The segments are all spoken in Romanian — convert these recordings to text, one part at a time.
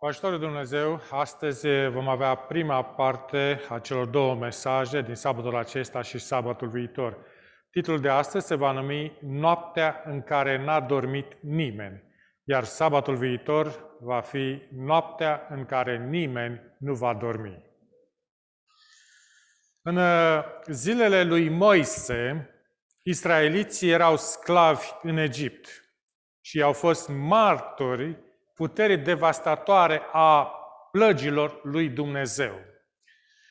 Cu ajutorul Lui Dumnezeu, astăzi vom avea prima parte a celor două mesaje din sabatul acesta și sabatul viitor. Titlul de astăzi se va numi Noaptea în care n-a dormit nimeni, iar sabatul viitor va fi Noaptea în care nimeni nu va dormi. În uh, zilele lui Moise, israeliții erau sclavi în Egipt și au fost martori puterii devastatoare a plăgilor lui Dumnezeu.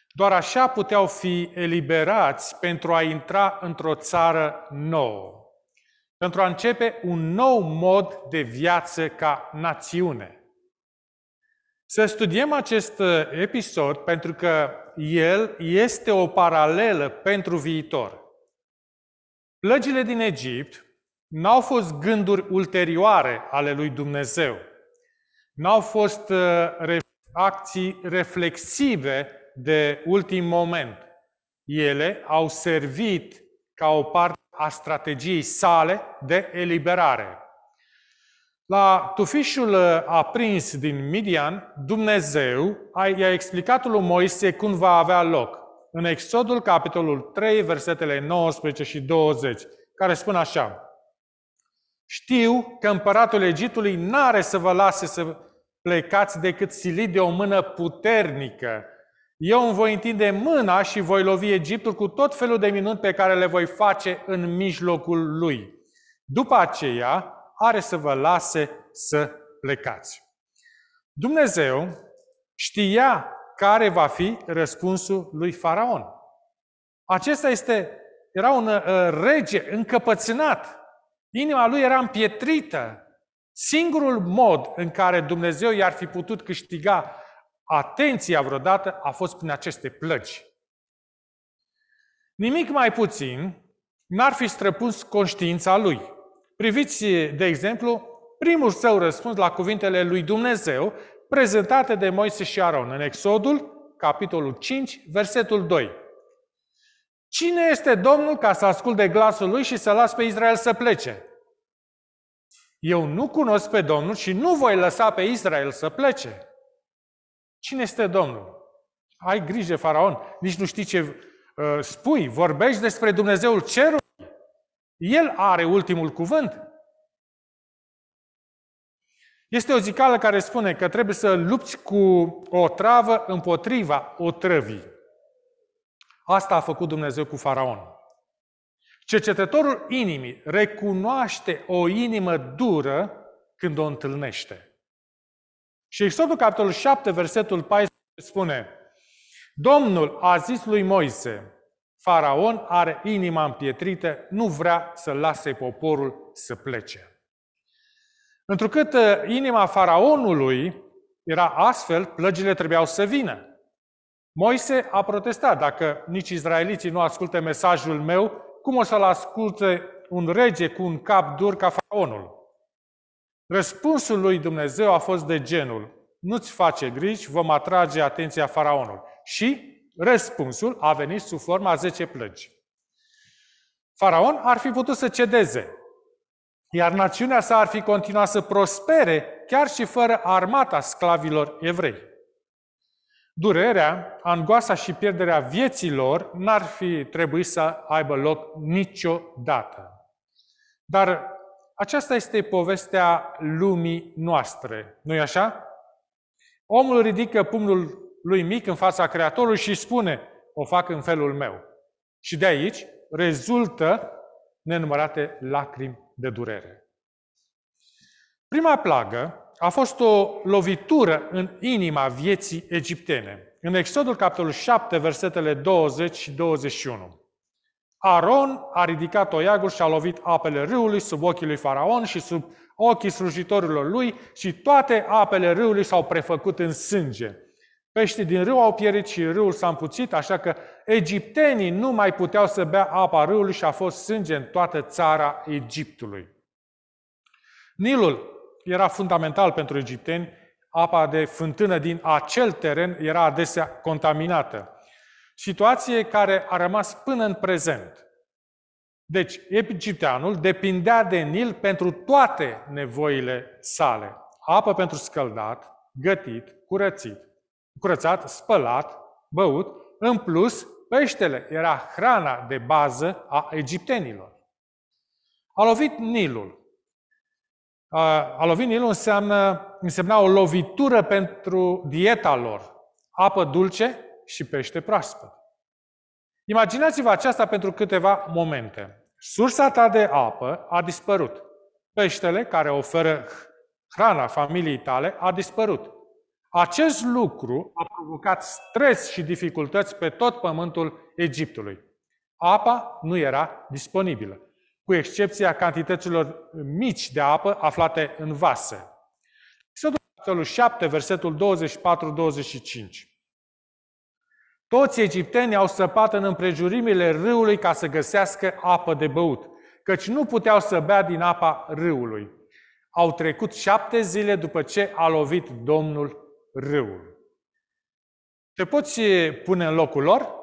Doar așa puteau fi eliberați pentru a intra într-o țară nouă, pentru a începe un nou mod de viață ca națiune. Să studiem acest episod pentru că el este o paralelă pentru viitor. Plăgile din Egipt n-au fost gânduri ulterioare ale lui Dumnezeu n-au fost uh, acții reflexive de ultim moment. Ele au servit ca o parte a strategiei sale de eliberare. La tufișul uh, aprins din Midian, Dumnezeu i-a explicat lui Moise cum va avea loc. În Exodul, capitolul 3, versetele 19 și 20, care spun așa. Știu că împăratul Egiptului n-are să vă lase să plecați decât silit de o mână puternică. Eu îmi voi întinde mâna și voi lovi Egiptul cu tot felul de minuni pe care le voi face în mijlocul lui. După aceea, are să vă lase să plecați. Dumnezeu știa care va fi răspunsul lui Faraon. Acesta este, era un uh, rege încăpățânat. Inima lui era împietrită. Singurul mod în care Dumnezeu i-ar fi putut câștiga atenția vreodată a fost prin aceste plăgi. Nimic mai puțin n-ar fi străpuns conștiința lui. Priviți, de exemplu, primul său răspuns la cuvintele lui Dumnezeu prezentate de Moise și Aron în Exodul, capitolul 5, versetul 2. Cine este Domnul ca să asculte glasul lui și să las pe Israel să plece? Eu nu cunosc pe Domnul și nu voi lăsa pe Israel să plece. Cine este Domnul? Ai grijă, faraon, nici nu știi ce uh, spui, vorbești despre Dumnezeul cerului. El are ultimul cuvânt. Este o zicală care spune că trebuie să lupți cu o travă împotriva otrăvii. Asta a făcut Dumnezeu cu faraon. Cercetătorul inimii recunoaște o inimă dură când o întâlnește. Și Exodul capitolul 7, versetul 14 spune Domnul a zis lui Moise, Faraon are inima împietrită, nu vrea să lase poporul să plece. Întrucât uh, inima faraonului era astfel, plăgile trebuiau să vină. Moise a protestat, dacă nici izraeliții nu ascultă mesajul meu, cum o să-l asculte un rege cu un cap dur ca faraonul? Răspunsul lui Dumnezeu a fost de genul, nu-ți face griji, vom atrage atenția faraonului. Și răspunsul a venit sub forma 10 plăgi. Faraon ar fi putut să cedeze, iar națiunea sa ar fi continuat să prospere chiar și fără armata sclavilor evrei. Durerea, angoasa și pierderea vieților n-ar fi trebuit să aibă loc niciodată. Dar aceasta este povestea lumii noastre, nu-i așa? Omul ridică pumnul lui mic în fața Creatorului și spune, o fac în felul meu. Și de aici rezultă nenumărate lacrimi de durere. Prima plagă a fost o lovitură în inima vieții egiptene. În Exodul capitolul 7, versetele 20 și 21. Aron a ridicat oiagul și a lovit apele râului sub ochii lui Faraon și sub ochii slujitorilor lui și toate apele râului s-au prefăcut în sânge. Peștii din râu au pierit și râul s-a împuțit, așa că egiptenii nu mai puteau să bea apa râului și a fost sânge în toată țara Egiptului. Nilul era fundamental pentru egipteni, apa de fântână din acel teren era adesea contaminată. Situație care a rămas până în prezent. Deci, egipteanul depindea de Nil pentru toate nevoile sale. Apă pentru scăldat, gătit, curățit, curățat, spălat, băut, în plus, peștele era hrana de bază a egiptenilor. A lovit Nilul. A lovit Nilul înseamnă, însemna o lovitură pentru dieta lor. Apă dulce și pește proaspăt. Imaginați-vă aceasta pentru câteva momente. Sursa ta de apă a dispărut. Peștele care oferă hrana familiei tale a dispărut. Acest lucru a provocat stres și dificultăți pe tot pământul Egiptului. Apa nu era disponibilă, cu excepția cantităților mici de apă aflate în vase. Exodul 7, versetul 24-25. Toți egiptenii au săpat în împrejurimile râului ca să găsească apă de băut, căci nu puteau să bea din apa râului. Au trecut șapte zile după ce a lovit Domnul râul. Te poți pune în locul lor?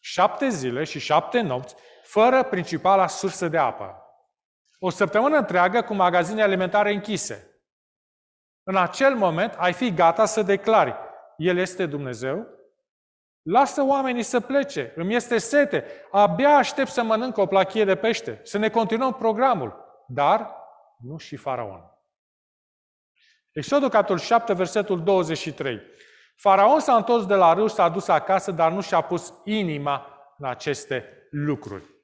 Șapte zile și șapte nopți, fără principala sursă de apă. O săptămână întreagă cu magazine alimentare închise. În acel moment ai fi gata să declari, El este Dumnezeu, Lasă oamenii să plece, îmi este sete, abia aștept să mănânc o plachie de pește, să ne continuăm programul. Dar nu și faraon. Exodul capitolul 7, versetul 23. Faraon s-a întors de la râu, s-a dus acasă, dar nu și-a pus inima la aceste lucruri.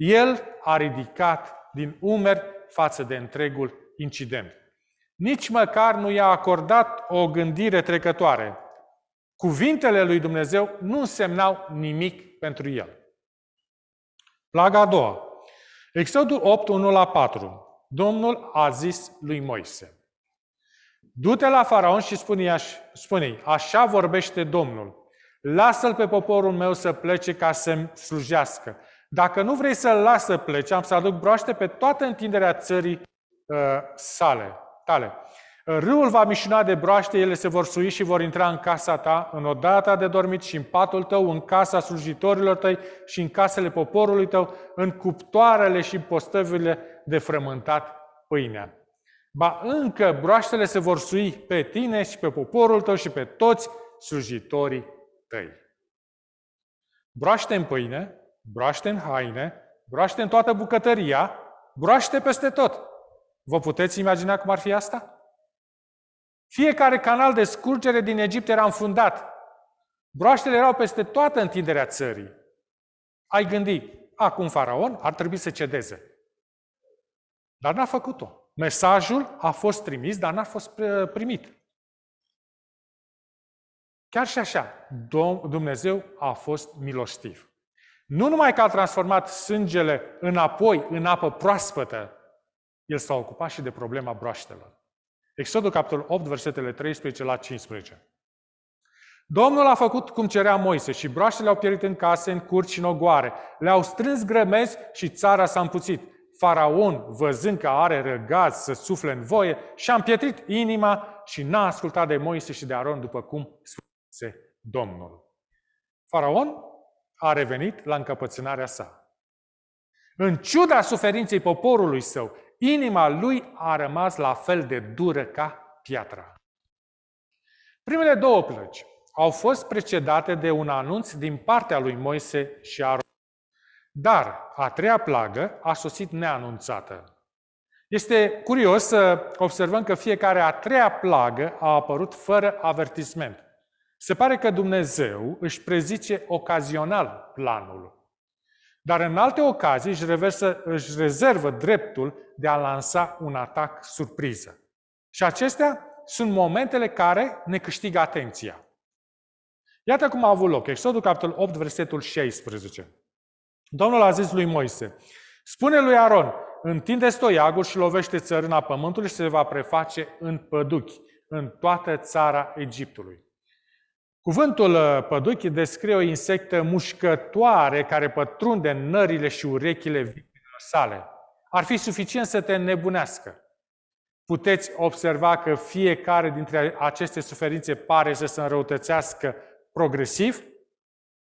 El a ridicat din umeri față de întregul incident. Nici măcar nu i-a acordat o gândire trecătoare. Cuvintele lui Dumnezeu nu însemnau nimic pentru el. Plaga a doua. Exodul 8, 1 la 4. Domnul a zis lui Moise. Du-te la faraon și spune-i, așa vorbește Domnul. Lasă-l pe poporul meu să plece ca să-mi slujească. Dacă nu vrei să-l las să plece, am să aduc broaște pe toată întinderea țării uh, sale, tale. Râul va mișuna de broaște, ele se vor sui și vor intra în casa ta, în odata de dormit și în patul tău, în casa slujitorilor tăi și în casele poporului tău, în cuptoarele și postăvile de frământat pâinea. Ba încă broaștele se vor sui pe tine și pe poporul tău și pe toți slujitorii tăi. Broaște în pâine, broaște în haine, broaște în toată bucătăria, broaște peste tot. Vă puteți imagina cum ar fi asta? Fiecare canal de scurgere din Egipt era înfundat. Broaștele erau peste toată întinderea țării. Ai gândit, acum faraon ar trebui să cedeze. Dar n-a făcut-o. Mesajul a fost trimis, dar n-a fost primit. Chiar și așa, Dumnezeu a fost milostiv. Nu numai că a transformat sângele înapoi în apă proaspătă, El s-a ocupat și de problema broaștelor. Exodul, capitolul 8, versetele 13 la 15. Domnul a făcut cum cerea Moise și broaștele au pierit în case, în curți și în ogoare. Le-au strâns grămezi și țara s-a împuțit. Faraon, văzând că are răgaz să sufle în voie, și-a împietrit inima și n-a ascultat de Moise și de Aron după cum spuse Domnul. Faraon a revenit la încăpățânarea sa. În ciuda suferinței poporului său, inima lui a rămas la fel de dură ca piatra. Primele două plăci au fost precedate de un anunț din partea lui Moise și Aron. Dar a treia plagă a sosit neanunțată. Este curios să observăm că fiecare a treia plagă a apărut fără avertisment. Se pare că Dumnezeu își prezice ocazional planul. Dar în alte ocazii își, reversă, își rezervă dreptul de a lansa un atac surpriză. Și acestea sunt momentele care ne câștigă atenția. Iată cum a avut loc. Exodul capitolul 8, versetul 16. Domnul a zis lui Moise, spune lui Aron, întinde stoiagul și lovește țărâna pământului și se va preface în păduchi, în toată țara Egiptului. Cuvântul uh, păduchi descrie o insectă mușcătoare care pătrunde în nările și urechile victimelor sale. Ar fi suficient să te nebunească. Puteți observa că fiecare dintre aceste suferințe pare să se înrăutățească progresiv.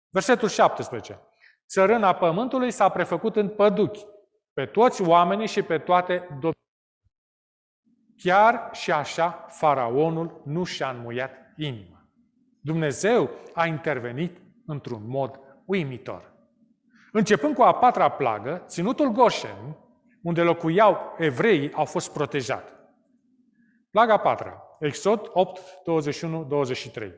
Versetul 17. Țărâna pământului s-a prefăcut în păduchi, pe toți oamenii și pe toate Chiar și așa, faraonul nu și-a înmuiat inima. Dumnezeu a intervenit într-un mod uimitor. Începând cu a patra plagă, ținutul Goshen, unde locuiau evreii, au fost protejat. Plaga patra, Exod 8, 21, 23.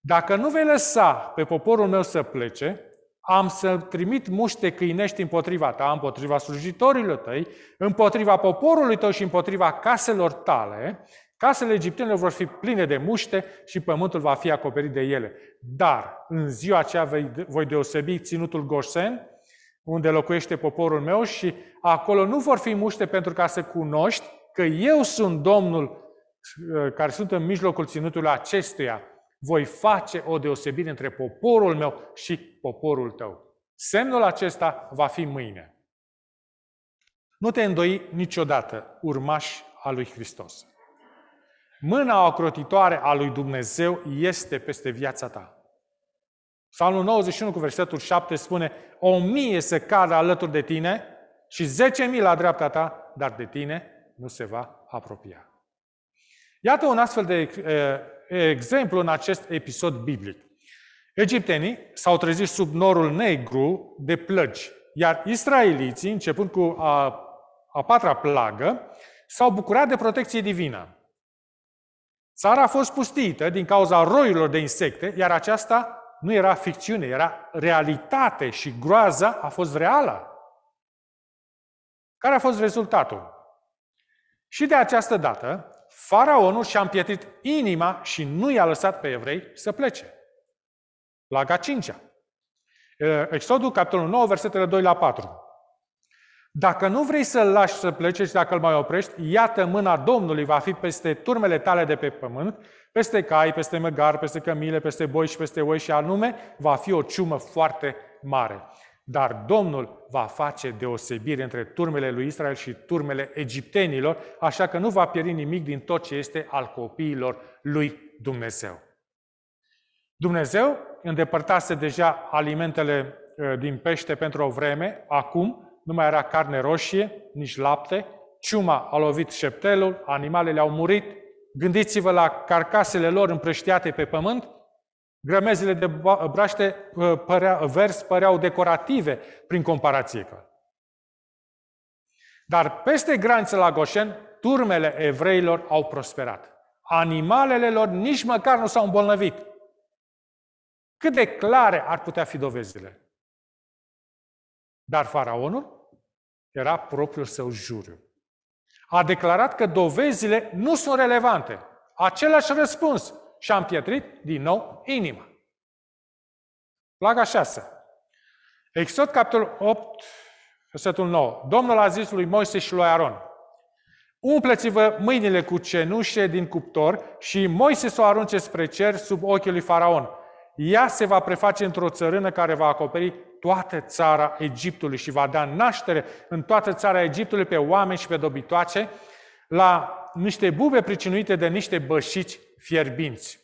Dacă nu vei lăsa pe poporul meu să plece, am să trimit muște câinești împotriva ta, împotriva slujitorilor tăi, împotriva poporului tău și împotriva caselor tale, casele egiptenilor vor fi pline de muște și pământul va fi acoperit de ele. Dar în ziua aceea voi deosebi ținutul Gosen, unde locuiește poporul meu și acolo nu vor fi muște pentru ca să cunoști că eu sunt Domnul uh, care sunt în mijlocul ținutului acestuia. Voi face o deosebire între poporul meu și poporul tău. Semnul acesta va fi mâine. Nu te îndoi niciodată, urmaș al lui Hristos. Mâna ocrotitoare a lui Dumnezeu este peste viața ta. Psalmul 91 cu versetul 7 spune O mie să cadă alături de tine și zece mii la dreapta ta, dar de tine nu se va apropia. Iată un astfel de exemplu în acest episod biblic. Egiptenii s-au trezit sub norul negru de plăgi, iar israeliții, începând cu a, a patra plagă, s-au bucurat de protecție divină. Țara a fost pustită din cauza roilor de insecte, iar aceasta nu era ficțiune, era realitate și groaza a fost reală. Care a fost rezultatul? Și de această dată, faraonul și-a împietrit inima și nu i-a lăsat pe evrei să plece. Plaga 5 Exodul, capitolul 9, versetele 2 la 4. Dacă nu vrei să-l lași să plece și dacă îl mai oprești, iată mâna Domnului va fi peste turmele tale de pe pământ, peste cai, peste măgar, peste cămile, peste boi și peste oi și anume va fi o ciumă foarte mare. Dar Domnul va face deosebire între turmele lui Israel și turmele egiptenilor, așa că nu va pieri nimic din tot ce este al copiilor lui Dumnezeu. Dumnezeu îndepărtase deja alimentele uh, din pește pentru o vreme, acum nu mai era carne roșie, nici lapte, ciuma a lovit șeptelul, animalele au murit, gândiți-vă la carcasele lor împrăștiate pe pământ, grămezile de braște părea, vers păreau decorative prin comparație cu Dar peste graniță la Goșen, turmele evreilor au prosperat. Animalele lor nici măcar nu s-au îmbolnăvit. Cât de clare ar putea fi dovezile? Dar faraonul era propriul său juriu. A declarat că dovezile nu sunt relevante. Același răspuns și a împietrit din nou inima. Plaga 6. Exod, capitolul 8, versetul 9. Domnul a zis lui Moise și lui Aron, Umpleți-vă mâinile cu cenușe din cuptor și Moise să o arunce spre cer sub ochii lui Faraon. Ea se va preface într-o țărână care va acoperi toată țara Egiptului și va da naștere în toată țara Egiptului pe oameni și pe dobitoace la niște bube pricinuite de niște bășici fierbinți.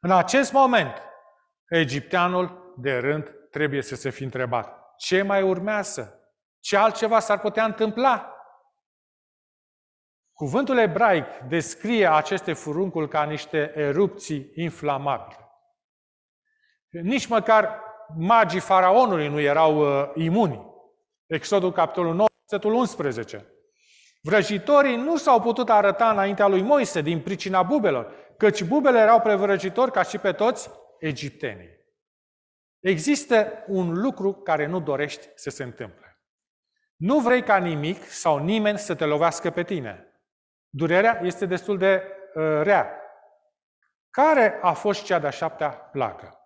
În acest moment, egipteanul de rând trebuie să se fi întrebat, ce mai urmează? Ce altceva s-ar putea întâmpla? Cuvântul ebraic descrie aceste furuncul ca niște erupții inflamabile. Nici măcar magii faraonului nu erau uh, imuni. Exodul capitolul 9, versetul 11. Vrăjitorii nu s-au putut arăta înaintea lui Moise din pricina bubelor, căci bubele erau prevrăjitori ca și pe toți egiptenii. Există un lucru care nu dorești să se întâmple. Nu vrei ca nimic sau nimeni să te lovească pe tine. Durerea este destul de uh, rea. Care a fost cea de-a șaptea placă?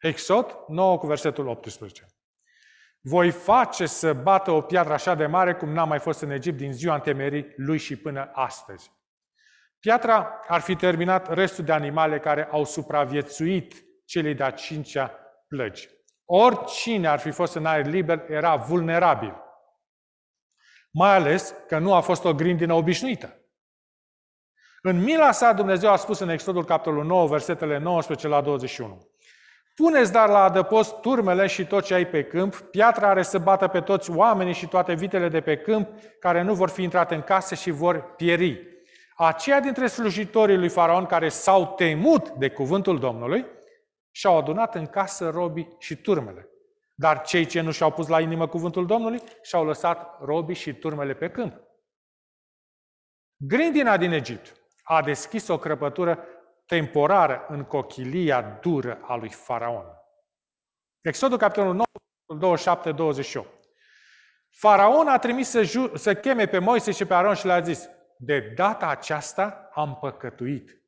Exod 9 cu versetul 18. Voi face să bată o piatră așa de mare cum n-a mai fost în Egipt din ziua întemerii lui și până astăzi. Piatra ar fi terminat restul de animale care au supraviețuit celei de-a cincea plăgi. Oricine ar fi fost în aer liber era vulnerabil. Mai ales că nu a fost o grindină obișnuită. În mila sa, Dumnezeu a spus în Exodul capitolul 9, versetele 19 la 21. Puneți dar la adăpost turmele și tot ce ai pe câmp, piatra are să bată pe toți oamenii și toate vitele de pe câmp, care nu vor fi intrate în case și vor pieri. Aceia dintre slujitorii lui Faraon care s-au temut de cuvântul Domnului, și-au adunat în casă robii și turmele. Dar cei ce nu și-au pus la inimă cuvântul Domnului, și-au lăsat robii și turmele pe câmp. Grindina din Egipt a deschis o crăpătură temporară în cochilia dură a lui Faraon. Exodul capitolul 9, 27-28. Faraon a trimis să, ju- să cheme pe Moise și pe Aron și le-a zis, de data aceasta am păcătuit.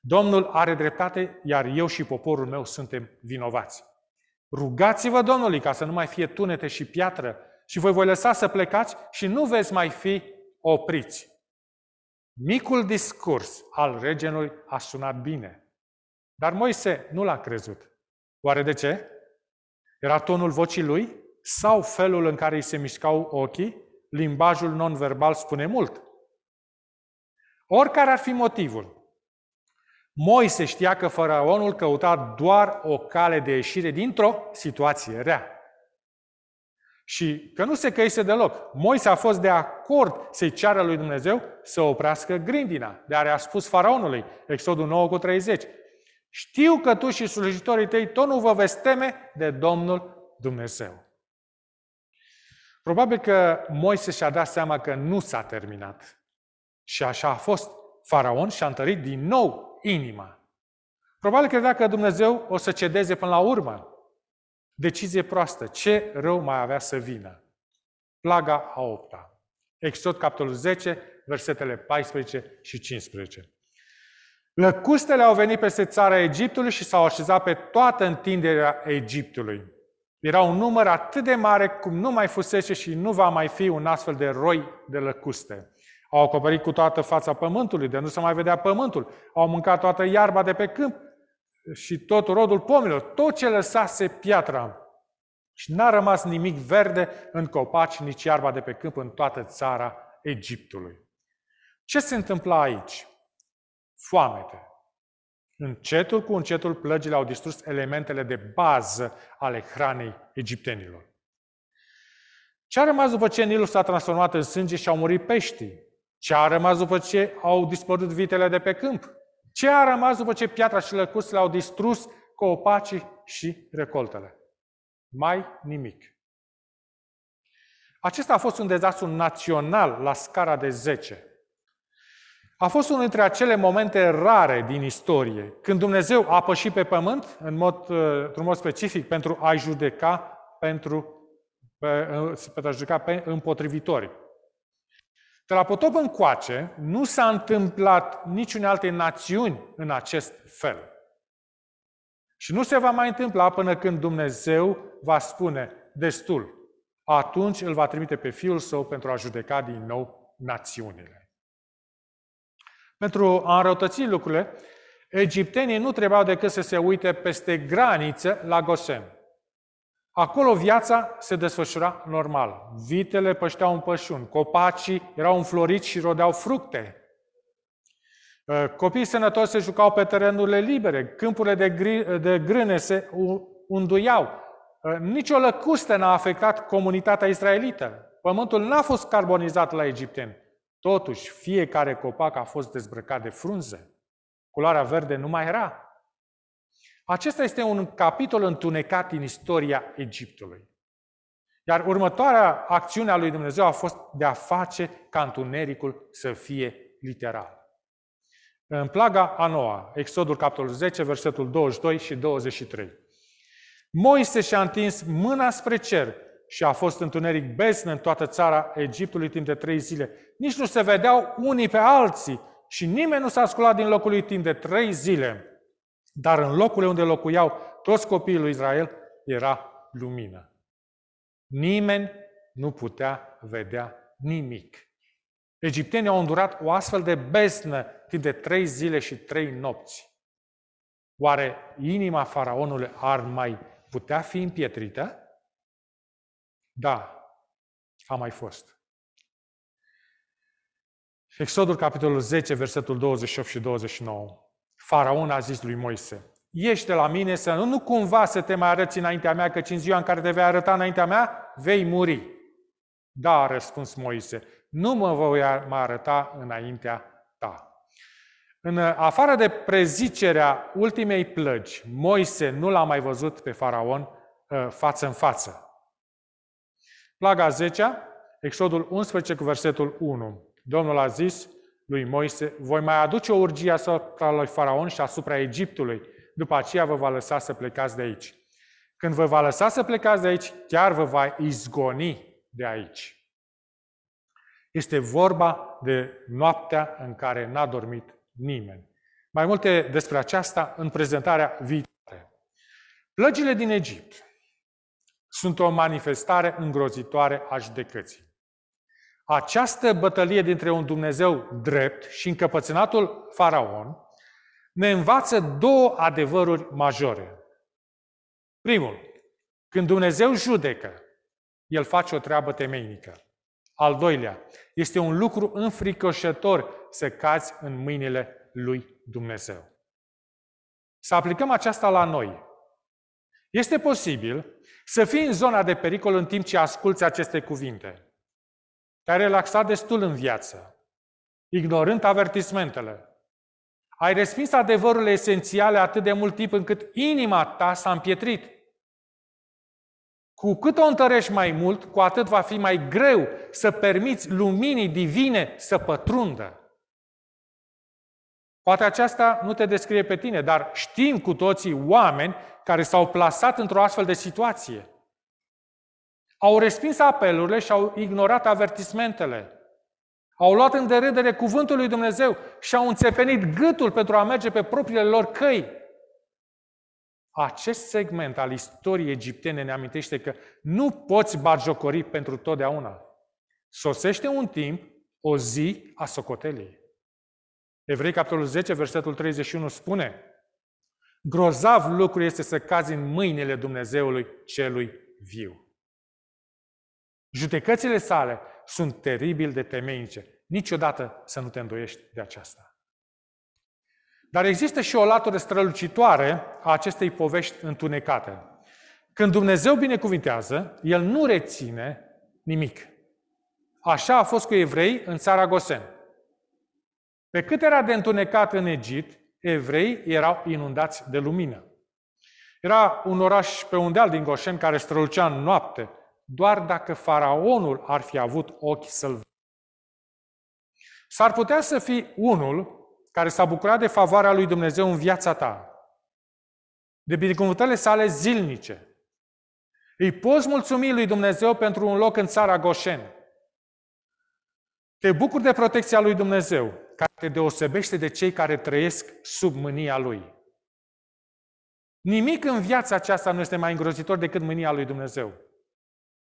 Domnul are dreptate, iar eu și poporul meu suntem vinovați. Rugați-vă Domnului ca să nu mai fie tunete și piatră și voi voi lăsa să plecați și nu veți mai fi opriți. Micul discurs al regelui a sunat bine, dar Moise nu l-a crezut. Oare de ce? Era tonul vocii lui sau felul în care îi se mișcau ochii? Limbajul non-verbal spune mult. Oricare ar fi motivul, Moise știa că faraonul căuta doar o cale de ieșire dintr-o situație rea. Și că nu se căise deloc. Moise a fost de acord să-i ceară lui Dumnezeu să oprească grindina. De are a spus faraonului, Exodul 9 cu 30. Știu că tu și slujitorii tăi tot nu vă veți teme de Domnul Dumnezeu. Probabil că Moise și-a dat seama că nu s-a terminat. Și așa a fost. Faraon și-a întărit din nou inima. Probabil credea că Dumnezeu o să cedeze până la urmă. Decizie proastă. Ce rău mai avea să vină? Plaga a opta. Exod, capitolul 10, versetele 14 și 15. Lăcustele au venit peste țara Egiptului și s-au așezat pe toată întinderea Egiptului. Era un număr atât de mare cum nu mai fusese și nu va mai fi un astfel de roi de lăcuste. Au acoperit cu toată fața pământului, de nu se mai vedea pământul. Au mâncat toată iarba de pe câmp și tot rodul pomilor, tot ce lăsase piatra. Și n-a rămas nimic verde în copaci, nici iarba de pe câmp în toată țara Egiptului. Ce se întâmpla aici? Foamete. Încetul cu încetul plăgile au distrus elementele de bază ale hranei egiptenilor. Ce a rămas după ce Nilul s-a transformat în sânge și au murit peștii? Ce a rămas după ce au dispărut vitele de pe câmp? Ce a rămas după ce piatra și lăcuțile au distrus copacii și recoltele? Mai nimic. Acesta a fost un dezastru național la scara de 10. A fost unul dintre acele momente rare din istorie, când Dumnezeu a pășit pe pământ, în mod, într-un mod specific, pentru a-i judeca pentru, pentru a judeca pe împotrivitori. De la potop încoace, nu s-a întâmplat niciun alte națiuni în acest fel. Și nu se va mai întâmpla până când Dumnezeu va spune destul. Atunci îl va trimite pe Fiul Său pentru a judeca din nou națiunile. Pentru a înrăutăți lucrurile, egiptenii nu trebuiau decât să se uite peste graniță la Gosen. Acolo viața se desfășura normal. Vitele pășteau în pășuni, copacii erau înfloriți și rodeau fructe. Uh, copiii sănătoși se jucau pe terenurile libere, câmpurile de, gri, de grâne se unduiau. Uh, nici o lăcustă n-a afectat comunitatea israelită. Pământul n-a fost carbonizat la egipteni. Totuși, fiecare copac a fost dezbrăcat de frunze. Culoarea verde nu mai era. Acesta este un capitol întunecat în istoria Egiptului. Iar următoarea acțiune a lui Dumnezeu a fost de a face ca întunericul să fie literal. În plaga a noua, Exodul capitolul 10, versetul 22 și 23. Moise și-a întins mâna spre cer și a fost întuneric beznă în toată țara Egiptului timp de trei zile. Nici nu se vedeau unii pe alții și nimeni nu s-a sculat din locul lui timp de trei zile. Dar în locurile unde locuiau toți copiii lui Israel era lumină. Nimeni nu putea vedea nimic. Egiptenii au îndurat o astfel de besnă timp de trei zile și trei nopți. Oare inima faraonului ar mai putea fi împietrită? Da, a mai fost. Exodul, capitolul 10, versetul 28 și 29. Faraon a zis lui Moise, ieși de la mine, să nu, nu cumva să te mai arăți înaintea mea, căci în ziua în care te vei arăta înaintea mea, vei muri. Da, a răspuns Moise, nu mă voi mai arăta înaintea ta. În afară de prezicerea ultimei plăgi, Moise nu l-a mai văzut pe faraon ă, față în față. Plaga 10, Exodul 11 cu versetul 1. Domnul a zis lui Moise, voi mai aduce o urgie asupra lui Faraon și asupra Egiptului. După aceea vă va lăsa să plecați de aici. Când vă va lăsa să plecați de aici, chiar vă va izgoni de aici. Este vorba de noaptea în care n-a dormit nimeni. Mai multe despre aceasta în prezentarea viitoare. Plăgile din Egipt sunt o manifestare îngrozitoare a judecății. Această bătălie dintre un Dumnezeu drept și încăpățânatul faraon ne învață două adevăruri majore. Primul, când Dumnezeu judecă, El face o treabă temeinică. Al doilea, este un lucru înfricoșător să cazi în mâinile lui Dumnezeu. Să aplicăm aceasta la noi. Este posibil să fii în zona de pericol în timp ce asculți aceste cuvinte. Te-ai relaxat destul în viață, ignorând avertismentele. Ai respins adevărurile esențiale atât de mult timp încât inima ta s-a împietrit. Cu cât o întărești mai mult, cu atât va fi mai greu să permiți luminii divine să pătrundă. Poate aceasta nu te descrie pe tine, dar știm cu toții oameni care s-au plasat într-o astfel de situație. Au respins apelurile și au ignorat avertismentele. Au luat în derâdere cuvântul lui Dumnezeu și au înțepenit gâtul pentru a merge pe propriile lor căi. Acest segment al istoriei egiptene ne amintește că nu poți barjocori pentru totdeauna. Sosește un timp, o zi a socotelii. Evrei, capitolul 10, versetul 31 spune Grozav lucru este să cazi în mâinile Dumnezeului celui viu. Judecățile sale sunt teribil de temeinice. Niciodată să nu te îndoiești de aceasta. Dar există și o latură strălucitoare a acestei povești întunecate. Când Dumnezeu binecuvintează, El nu reține nimic. Așa a fost cu evrei în țara Gosen. Pe cât era de întunecat în Egipt, evrei erau inundați de lumină. Era un oraș pe un deal din Goșen care strălucea în noapte, doar dacă faraonul ar fi avut ochi să-l S-ar putea să fii unul care s-a bucurat de favoarea lui Dumnezeu în viața ta, de binecuvântările sale zilnice. Îi poți mulțumi lui Dumnezeu pentru un loc în țara Goșen. Te bucuri de protecția lui Dumnezeu, care te deosebește de cei care trăiesc sub mânia lui. Nimic în viața aceasta nu este mai îngrozitor decât mânia lui Dumnezeu.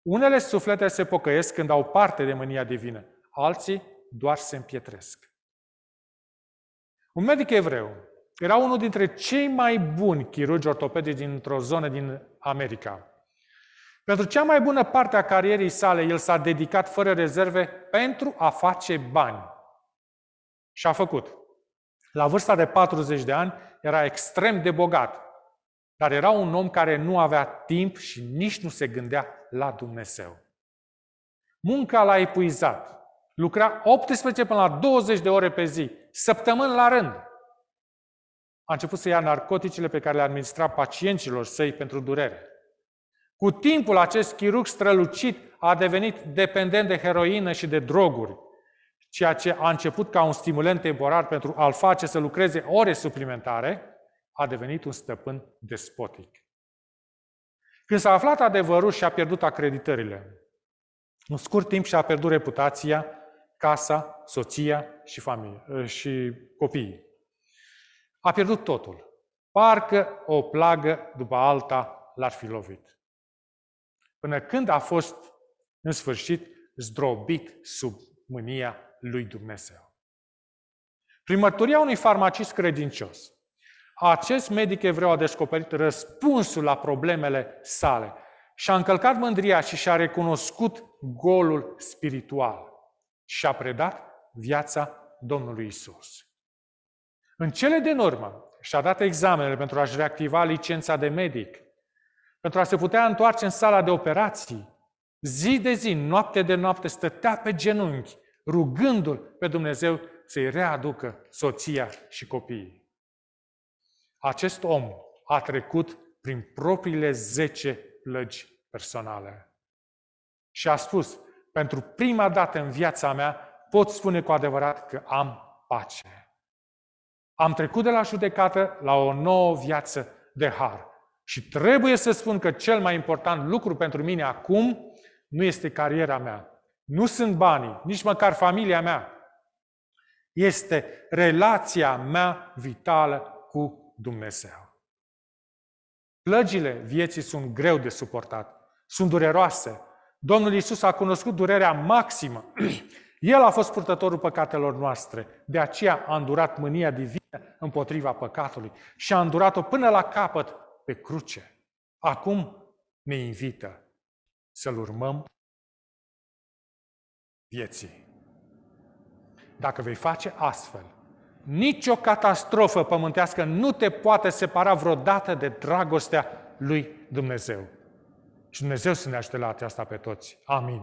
Unele suflete se pocăiesc când au parte de mânia divină, alții doar se împietresc. Un medic evreu era unul dintre cei mai buni chirurgi ortopedici dintr-o zonă din America. Pentru cea mai bună parte a carierei sale, el s-a dedicat fără rezerve pentru a face bani. Și a făcut. La vârsta de 40 de ani era extrem de bogat, dar era un om care nu avea timp și nici nu se gândea la Dumnezeu. Munca l-a epuizat. Lucra 18 până la 20 de ore pe zi, săptămâni la rând. A început să ia narcoticele pe care le administra pacienților săi pentru durere. Cu timpul, acest chirurg strălucit a devenit dependent de heroină și de droguri, ceea ce a început ca un stimulant temporar pentru a-l face să lucreze ore suplimentare, a devenit un stăpân despotic. Când s-a aflat adevărul și a pierdut acreditările, în scurt timp și-a pierdut reputația, casa, soția și, familie, ă, și copiii. A pierdut totul. Parcă o plagă după alta l-ar fi lovit. Până când a fost, în sfârșit, zdrobit sub mânia lui Dumnezeu. Prin mărturia unui farmacist credincios, acest medic evreu a descoperit răspunsul la problemele sale și a încălcat mândria și și-a recunoscut golul spiritual și a predat viața Domnului Isus. În cele din urmă, și-a dat examenele pentru a-și reactiva licența de medic, pentru a se putea întoarce în sala de operații. Zi de zi, noapte de noapte, stătea pe genunchi, rugându-L pe Dumnezeu să-i readucă soția și copiii. Acest om a trecut prin propriile zece plăgi personale. Și a spus, pentru prima dată în viața mea, pot spune cu adevărat că am pace. Am trecut de la judecată la o nouă viață de har. Și trebuie să spun că cel mai important lucru pentru mine acum nu este cariera mea, nu sunt banii, nici măcar familia mea. Este relația mea vitală cu Dumnezeu. Plăgile vieții sunt greu de suportat, sunt dureroase. Domnul Isus a cunoscut durerea maximă. El a fost purtătorul păcatelor noastre, de aceea a îndurat mânia divină împotriva păcatului și a îndurat-o până la capăt pe cruce. Acum ne invită să-L urmăm vieții. Dacă vei face astfel, nicio catastrofă pământească nu te poate separa vreodată de dragostea lui Dumnezeu. Și Dumnezeu să ne ajute la aceasta pe toți. Amin.